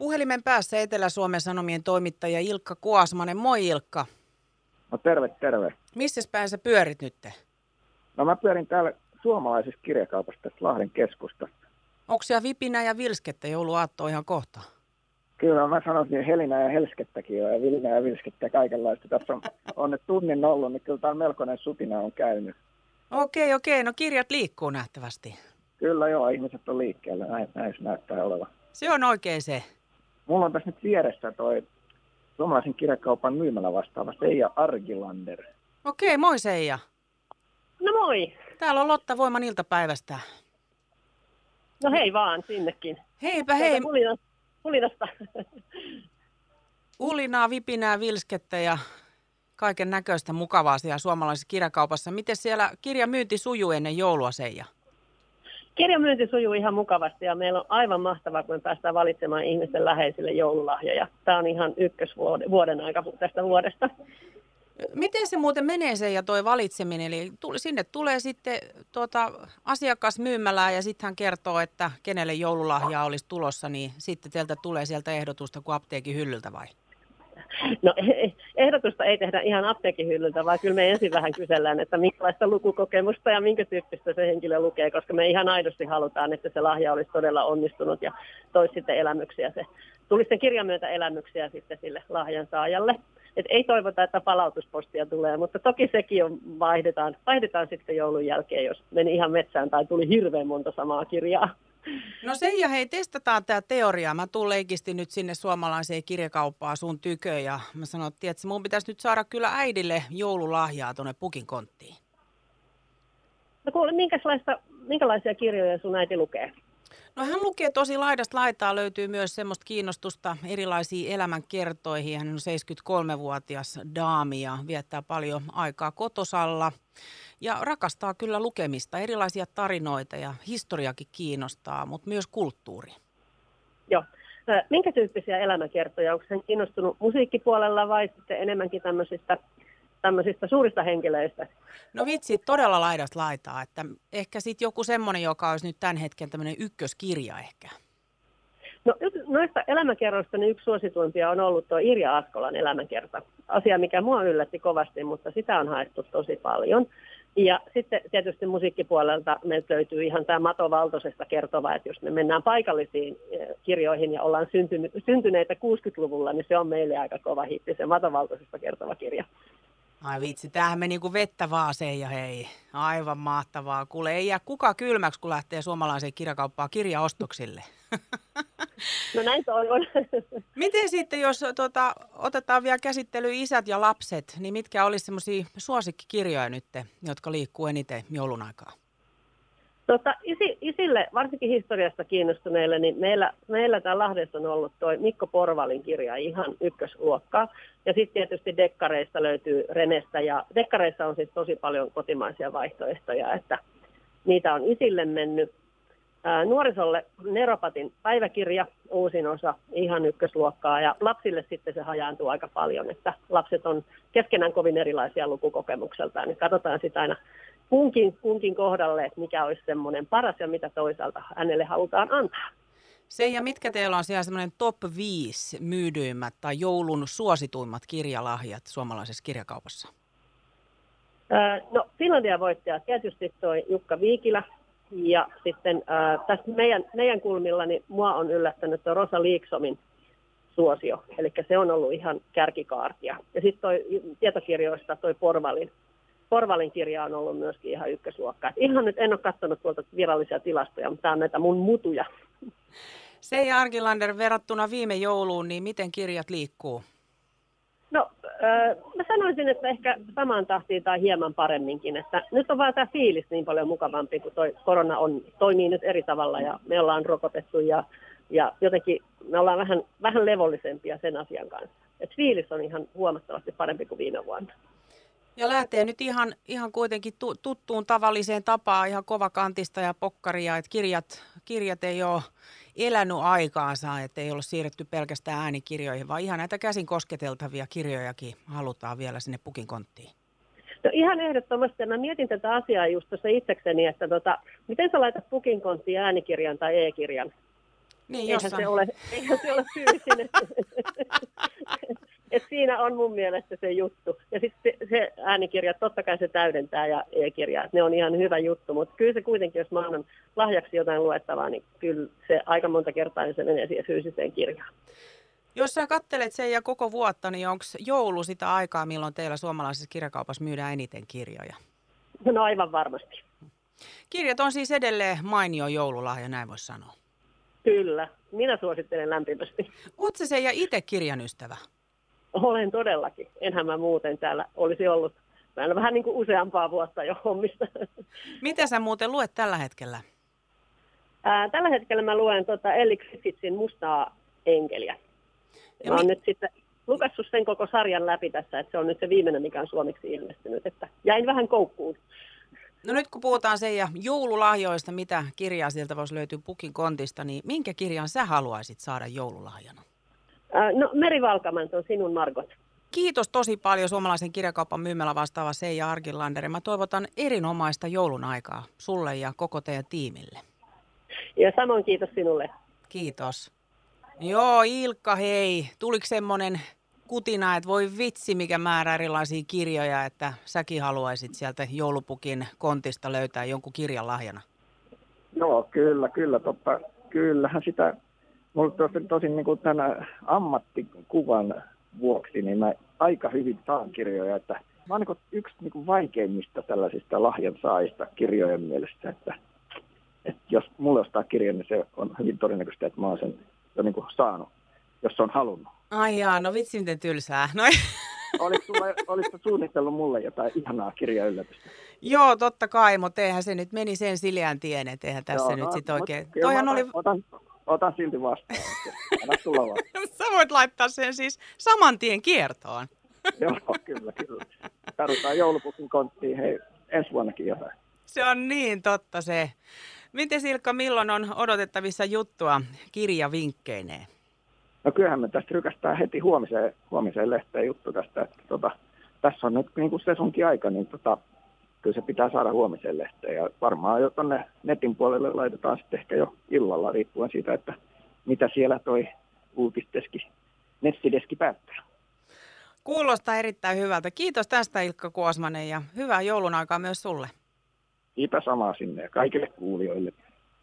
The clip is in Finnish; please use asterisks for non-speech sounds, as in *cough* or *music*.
Puhelimen päässä Etelä-Suomen Sanomien toimittaja Ilkka Kuasmanen. Moi Ilkka. No terve, terve. Missä päin sä pyörit nyt? No mä pyörin täällä suomalaisessa kirjakaupassa tästä Lahden keskustasta. Onko siellä vipinä ja vilskettä jouluaatto ihan kohta? Kyllä mä sanoisin helinää ja helskettäkin jo, ja vilinää ja vilskettä ja kaikenlaista. Tässä on, on nyt tunnin ollut, niin kyllä täällä melkoinen sutina on käynyt. Okei, okei. No kirjat liikkuu nähtävästi. Kyllä joo, ihmiset on liikkeellä, näin, näin se näyttää olevan. Se on oikein se. Mulla on tässä nyt vieressä toi suomalaisen kirjakaupan myymälä vastaava Seija Argilander. Okei, moi Seija. No moi. Täällä on Lotta Voiman iltapäivästä. No hei vaan sinnekin. Heipä hei. Pulinasta. *laughs* Ulinaa, vipinää, vilskettä ja kaiken näköistä mukavaa siellä suomalaisessa kirjakaupassa. Miten siellä kirjamyynti sujuu ennen joulua, Seija? Kirjamyynti sujuu ihan mukavasti ja meillä on aivan mahtavaa, kun me päästään valitsemaan ihmisten läheisille joululahjoja. Tämä on ihan ykkösvuoden aika tästä vuodesta. Miten se muuten menee se ja toi valitseminen? Eli sinne tulee sitten tuota, asiakas myymälään ja sitten hän kertoo, että kenelle joululahja olisi tulossa, niin sitten teiltä tulee sieltä ehdotusta kuin apteekin hyllyltä vai? No ehdotusta ei tehdä ihan apteekin hyllyltä, vaan kyllä me ensin vähän kysellään, että minkälaista lukukokemusta ja minkä tyyppistä se henkilö lukee, koska me ihan aidosti halutaan, että se lahja olisi todella onnistunut ja toisi sitten elämyksiä. Se tulisi sen kirjan myötä elämyksiä sitten sille lahjan saajalle. Et ei toivota, että palautuspostia tulee, mutta toki sekin on, vaihdetaan, vaihdetaan sitten joulun jälkeen, jos meni ihan metsään tai tuli hirveän monta samaa kirjaa. No ja hei, testataan tämä teoria. Mä tulen leikisti nyt sinne suomalaiseen kirjakauppaan sun tykö ja mä sanoin, että mun pitäisi nyt saada kyllä äidille joululahjaa tuonne pukin konttiin. No kuule, minkälaista, minkälaisia kirjoja sun äiti lukee? No hän lukee tosi laidasta laitaa, löytyy myös semmoista kiinnostusta erilaisiin elämänkertoihin. Hän on 73-vuotias daami ja viettää paljon aikaa kotosalla ja rakastaa kyllä lukemista, erilaisia tarinoita ja historiakin kiinnostaa, mutta myös kulttuuri. Joo. Minkä tyyppisiä elämäkertoja? Onko hän kiinnostunut musiikkipuolella vai sitten enemmänkin tämmöisistä tämmöisistä suurista henkilöistä? No vitsi, todella laidasta laitaa. Että ehkä sitten joku semmoinen, joka olisi nyt tämän hetken tämmöinen ykköskirja ehkä. No noista elämäkerroista niin yksi suosituimpia on ollut tuo Irja Askolan elämäkerta. Asia, mikä mua yllätti kovasti, mutta sitä on haettu tosi paljon. Ja sitten tietysti musiikkipuolelta meiltä löytyy ihan tämä Mato Valtosesta kertova, että jos me mennään paikallisiin eh, kirjoihin ja ollaan syntyneitä 60-luvulla, niin se on meille aika kova hitti, se Mato Valtosesta kertova kirja. Ai vitsi, tämähän meni kuin vettä vaaseen ja hei, aivan mahtavaa. Kuule, ei jää kuka kylmäksi, kun lähtee suomalaiseen kirjakauppaan kirjaostoksille. *laughs* No näin se on. *laughs* Miten sitten, jos tuota, otetaan vielä käsittelyyn isät ja lapset, niin mitkä olisi semmoisia suosikkikirjoja nyt, jotka liikkuu eniten joulun aikaa? Tota, isi, isille, varsinkin historiasta kiinnostuneille, niin meillä, meillä täällä Lahdessa on ollut tuo Mikko Porvalin kirja ihan ykkösluokkaa. Ja sitten tietysti dekkareista löytyy Renestä ja dekkareissa on siis tosi paljon kotimaisia vaihtoehtoja, että niitä on isille mennyt. Ää, nuorisolle Neropatin päiväkirja, uusin osa, ihan ykkösluokkaa, ja lapsille sitten se hajaantuu aika paljon, että lapset on keskenään kovin erilaisia lukukokemukseltaan, niin katsotaan sitä aina kunkin, kunkin kohdalle, että mikä olisi semmoinen paras ja mitä toisaalta hänelle halutaan antaa. Se ja mitkä teillä on siellä semmoinen top 5 myydyimmät tai joulun suosituimmat kirjalahjat suomalaisessa kirjakaupassa? no Finlandia voittaja tietysti toi Jukka Viikilä. Ja sitten äh, tässä meidän, meidän kulmilla niin mua on yllättänyt tuo Rosa Liiksomin suosio. Eli se on ollut ihan kärkikaartia. Ja sitten toi tietokirjoista toi Porvalin Porvalin kirja on ollut myöskin ihan ykkösluokka. Et ihan nyt en ole katsonut tuolta virallisia tilastoja, mutta tämä on näitä mun mutuja. Seija Arkilander, verrattuna viime jouluun, niin miten kirjat liikkuu? No, äh, mä sanoisin, että ehkä samaan tahtiin tai hieman paremminkin. Että nyt on vaan tämä fiilis niin paljon mukavampi, kun toi korona on, toimii nyt eri tavalla ja me ollaan rokotettu ja, ja jotenkin me ollaan vähän, vähän levollisempia sen asian kanssa. Et fiilis on ihan huomattavasti parempi kuin viime vuonna. Ja lähtee nyt ihan, ihan kuitenkin tuttuun tavalliseen tapaan ihan kovakantista ja pokkaria, että kirjat, kirjat ei ole elänyt aikaansa, että ei ole siirretty pelkästään äänikirjoihin, vaan ihan näitä käsin kosketeltavia kirjojakin halutaan vielä sinne pukin konttiin. No ihan ehdottomasti. Mä mietin tätä asiaa just tuossa itsekseni, että tota, miten sä laitat pukin konttiin äänikirjan tai e-kirjan? Niin, eihän, jossain. se ole, eihän se ole fyysinen. *laughs* Et siinä on mun mielestä se juttu. Ja sitten se, se äänikirja, totta kai se täydentää ja e-kirja, ne on ihan hyvä juttu, mutta kyllä se kuitenkin, jos mä annan lahjaksi jotain luettavaa, niin kyllä se aika monta kertaa niin se menee siihen fyysiseen kirjaan. Jos sä kattelet sen ja koko vuotta, niin onko joulu sitä aikaa, milloin teillä suomalaisessa kirjakaupassa myydään eniten kirjoja? No aivan varmasti. Kirjat on siis edelleen mainio joululahja, näin voisi sanoa. Kyllä, minä suosittelen lämpimästi. Oletko se ja itse kirjan ystävä? Olen todellakin. Enhän mä muuten täällä olisi ollut. Mä en vähän niin kuin useampaa vuotta jo hommista. Mitä sä muuten luet tällä hetkellä? Ää, tällä hetkellä mä luen tota Elli Griffithsin Mustaa enkeliä. Ja mä oon mi- nyt sitten lukassut sen koko sarjan läpi tässä, että se on nyt se viimeinen, mikä on suomeksi ilmestynyt. Että jäin vähän koukkuun. No nyt kun puhutaan sen ja joululahjoista, mitä kirjaa sieltä voisi löytyä pukin kontista, niin minkä kirjan sä haluaisit saada joululahjana? No Meri Valkaman, on sinun Margot. Kiitos tosi paljon suomalaisen kirjakaupan myymällä vastaava Seija Arkilander. Mä toivotan erinomaista joulun aikaa sulle ja koko teidän tiimille. Ja samoin kiitos sinulle. Kiitos. Joo, Ilkka, hei. Tuliko semmoinen kutina, että voi vitsi, mikä määrä erilaisia kirjoja, että säkin haluaisit sieltä joulupukin kontista löytää jonkun kirjan lahjana? Joo, kyllä, kyllä, totta. Kyllähän sitä, mulla tosin, tosin niin kuin tänä ammattikuvan vuoksi, niin mä aika hyvin saan kirjoja, että mä oon niin yksi niin kuin vaikeimmista tällaisista lahjan saajista kirjojen mielestä, että, että jos mulle ostaa kirjan, niin se on hyvin todennäköistä, että mä oon sen jo niin kuin saanut, jos on halunnut. Ai jaa, no vitsi miten tylsää. *laughs* No. Oliko, sulla, oliko suunnitellut mulle jotain ihanaa kirjayllätystä? Joo, totta kai, mutta eihän se nyt meni sen sileän tien, että eihän tässä Joo, nyt no, sitten oikein... Toihan otan, oli... otan, otan silti vastaan. tulla. *laughs* Sä voit laittaa sen siis saman tien kiertoon. *laughs* Joo, kyllä, kyllä. Tarvitaan joulupukin konttiin, hei, ensi vuonnakin jotain. Se on niin totta se. Miten Silkka, milloin on odotettavissa juttua kirjavinkkeineen? No kyllähän me tästä rykästään heti huomiseen, huomiseen lehteen juttu tästä, että tota, tässä on nyt niin kuin sesonkin aika, niin tota, kyllä se pitää saada huomiseen lehteen. Ja varmaan jo tuonne netin puolelle laitetaan sitten ehkä jo illalla, riippuen siitä, että mitä siellä toi uutisteski, nettideski päättää. Kuulostaa erittäin hyvältä. Kiitos tästä Ilkka Kuosmanen ja hyvää joulun aikaa myös sulle. Kiitos samaa sinne ja kaikille kuulijoille.